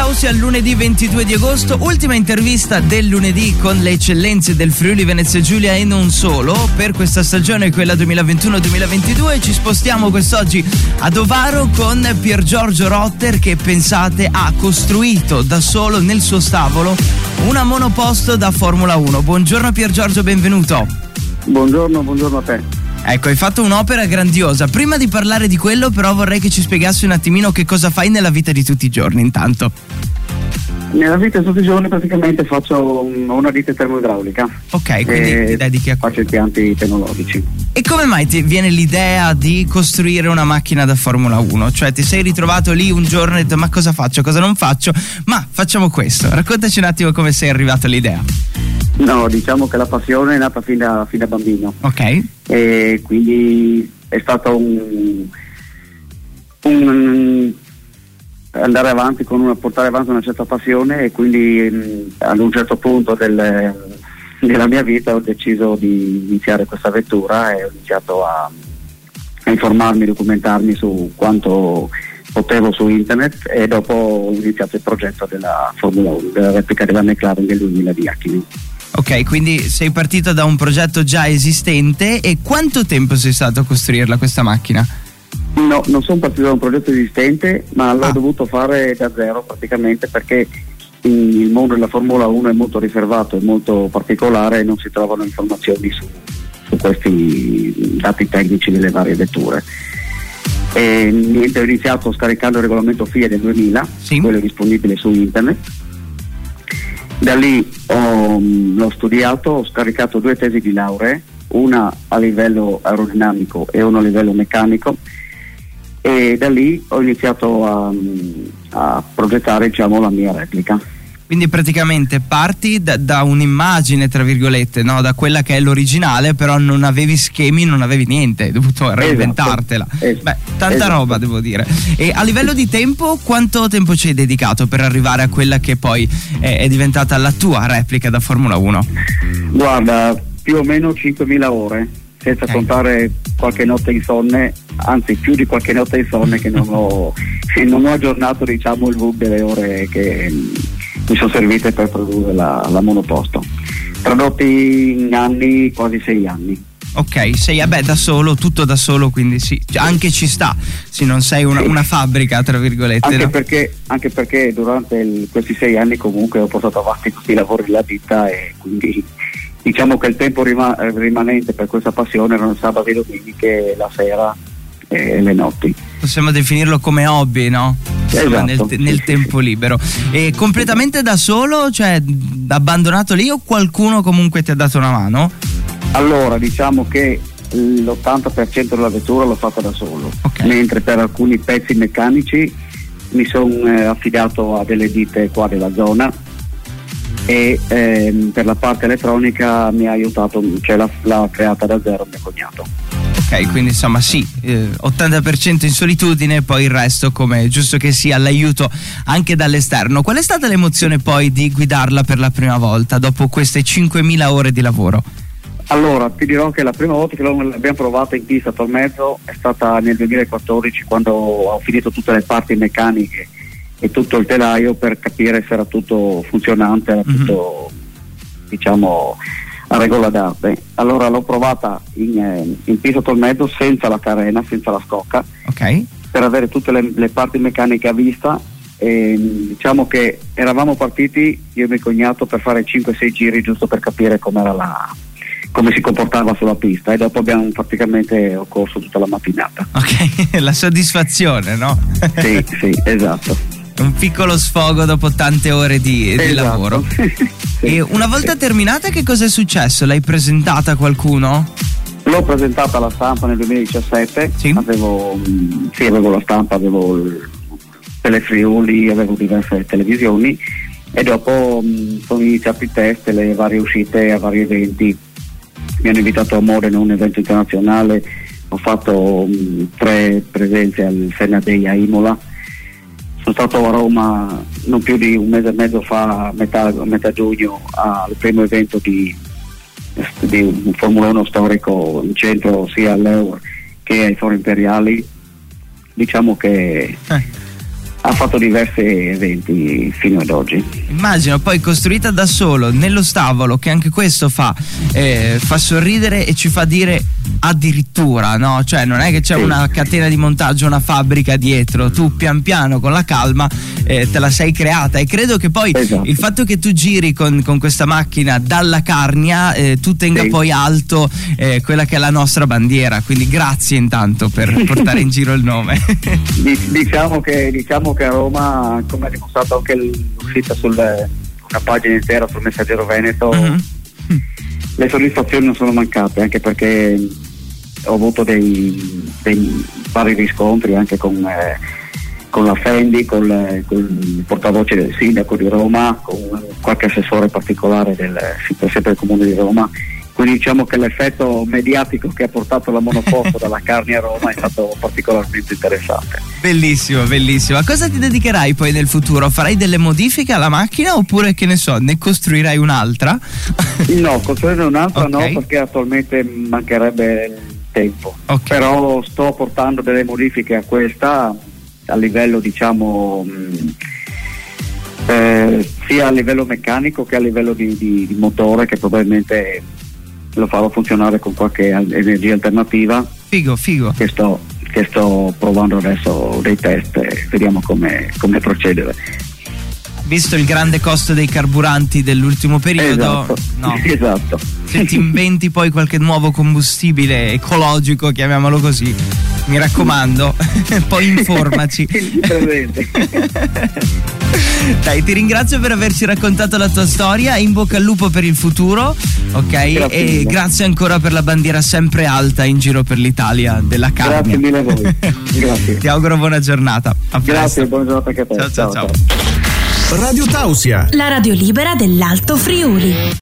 applausi al lunedì 22 di agosto, ultima intervista del lunedì con le eccellenze del Friuli Venezia Giulia e non solo. Per questa stagione, quella 2021-2022, ci spostiamo quest'oggi ad Ovaro con Pier Giorgio Rotter che pensate ha costruito da solo nel suo stavolo una monoposto da Formula 1. Buongiorno Pier Giorgio, benvenuto. Buongiorno, buongiorno a te. Ecco, hai fatto un'opera grandiosa. Prima di parlare di quello, però, vorrei che ci spiegassi un attimino che cosa fai nella vita di tutti i giorni, intanto. Nella vita di tutti i giorni praticamente faccio una ditta termoidraulica. Ok, quindi ti dedichi a Faccio impianti tecnologici. E come mai ti viene l'idea di costruire una macchina da Formula 1? Cioè ti sei ritrovato lì un giorno e hai detto ma cosa faccio, cosa non faccio? Ma facciamo questo. Raccontaci un attimo come sei arrivato all'idea. No, diciamo che la passione è nata fin da, fin da bambino. Ok. E quindi è stato un, un andare avanti con una, portare avanti una certa passione e quindi mh, ad un certo punto del, della mia vita ho deciso di iniziare questa avventura e ho iniziato a, a informarmi, documentarmi su quanto potevo su internet e dopo ho iniziato il progetto della Formula 1, della replica della McLaren del 2000 di Hackney. Ok, quindi sei partito da un progetto già esistente e quanto tempo sei stato a costruirla questa macchina? No, non sono partito da un progetto esistente, ma l'ho Ah. dovuto fare da zero praticamente perché il mondo della Formula 1 è molto riservato, è molto particolare e non si trovano informazioni su, su questi dati tecnici delle varie vetture. E niente, ho iniziato scaricando il regolamento FIA del 2000, Sì. quello è disponibile su internet. Da lì ho, mh, l'ho studiato, ho scaricato due tesi di lauree, una a livello aerodinamico e una a livello meccanico e da lì ho iniziato a, mh, a progettare diciamo, la mia replica. Quindi praticamente parti da, da un'immagine, tra virgolette, no? da quella che è l'originale, però non avevi schemi, non avevi niente, hai dovuto reinventartela. Esatto. Beh, tanta Esatto. roba devo dire. E a livello di tempo, quanto tempo ci hai dedicato per arrivare a quella che poi è, è diventata la tua replica da Formula 1? Guarda, più o meno 5.000 ore, senza Ok. contare qualche notte insonne, anzi più di qualche notte insonne che non ho, non ho aggiornato diciamo, il book delle ore che mi sono servite per produrre la, la monoposto. Tradotti in anni, quasi sei anni. Ok, sei vabbè da solo, tutto da solo, quindi sì, cioè, anche ci sta, se non sei una, una fabbrica, tra virgolette. Anche, no? perché, anche perché durante il- questi sei anni comunque ho portato avanti tutti i lavori della ditta e quindi diciamo che il tempo rima- eh, rimanente per questa passione erano sabati e domeniche, la sera e le notti. Possiamo definirlo come hobby, no? Insomma, Esatto, nel, nel tempo libero. E completamente da solo, cioè abbandonato lì o qualcuno comunque ti ha dato una mano? Allora diciamo che l'80% della vettura l'ho fatta da solo, Ok. mentre per alcuni pezzi meccanici mi sono affidato a delle ditte qua della zona e ehm, per la parte elettronica mi ha aiutato, cioè l'ha, l'ha creata da zero mio cognato. Ok, quindi insomma sì, eh, 80% in solitudine, poi il resto come giusto che sia l'aiuto anche dall'esterno. Qual è stata l'emozione poi di guidarla per la prima volta dopo queste 5.000 ore di lavoro? Allora, ti dirò che la prima volta che l'abbiamo provata in pista per mezzo è stata nel 2014 quando ho finito tutte le parti meccaniche e tutto il telaio per capire se era tutto funzionante, era Mhm. tutto diciamo a regola d'arte. Allora l'ho provata in, eh, in pista per mezzo senza la carena, senza la scocca, Ok? per avere tutte le, le parti meccaniche a vista e diciamo che eravamo partiti io e mio cognato per fare 5-6 giri giusto per capire la, come si comportava sulla pista e dopo abbiamo praticamente corso tutta la mattinata. Ok, la soddisfazione, no? Sì, sì, esatto. Un piccolo sfogo dopo tante ore di, di Esatto. lavoro. E una volta terminata che cosa è successo? L'hai presentata a qualcuno? L'ho presentata alla stampa nel 2017, Sì. avevo, mm, sì, avevo la stampa, avevo il Telefriuli, avevo diverse televisioni e dopo mh, sono iniziati i test, le varie uscite a vari eventi. Mi hanno invitato a Modena a un evento internazionale, ho fatto mh, tre presenze al Senna Day a Imola. Sono stato a Roma non più di un mese e mezzo fa, a metà, metà giugno, al primo evento di, di un Formula 1 storico in centro sia all'Eur che ai Fori Imperiali. Diciamo che Eh. ha fatto diversi eventi fino ad oggi. Immagino, poi costruita da solo, nello stavolo, che anche questo fa, eh, fa sorridere e ci fa dire addirittura, no? Cioè non è che c'è una catena di montaggio, una fabbrica dietro, tu pian piano con la calma eh, te la sei creata e credo che poi esatto. il fatto che tu giri con, con questa macchina dalla Carnia, eh, tu tenga sì. poi alto eh, quella che è la nostra bandiera, quindi grazie intanto per portare in giro il nome. diciamo, che, diciamo che a Roma, come ha dimostrato anche l'uscita su una pagina intera sul Messaggero Veneto, uh-huh. le soddisfazioni non sono mancate, anche perché ho avuto dei, dei vari riscontri anche con, eh, con la Fendi, con, con, il portavoce del sindaco di Roma, con qualche assessore particolare del, sempre del comune di Roma quindi diciamo che l'effetto mediatico che ha portato la monoposto dalla carne a Roma è stato particolarmente interessante. Bellissimo, bellissimo. A cosa ti dedicherai poi nel futuro? Farai delle modifiche alla macchina oppure che ne so, ne costruirai un'altra? no, costruire un'altra okay. no perché attualmente mancherebbe tempo. Okay. Però sto portando delle modifiche a questa a livello diciamo mh, eh, sia a livello meccanico che a livello di, di, di motore che probabilmente lo farò funzionare con qualche energia alternativa. Figo, figo. Che sto, che sto provando adesso dei test e vediamo come, come procedere visto il grande costo dei carburanti dell'ultimo periodo, esatto. No. esatto. Se ti inventi poi qualche nuovo combustibile ecologico, chiamiamolo così, mi raccomando, poi informaci. Dai, ti ringrazio per averci raccontato la tua storia, in bocca al lupo per il futuro, ok? Grazie e mille. grazie ancora per la bandiera sempre alta in giro per l'Italia della carne. Grazie mille a voi. Grazie. Ti auguro buona giornata. A Grazie, buona giornata anche a te. ciao. ciao. ciao. ciao. Radio Tausia, la radio libera dell'Alto Friuli.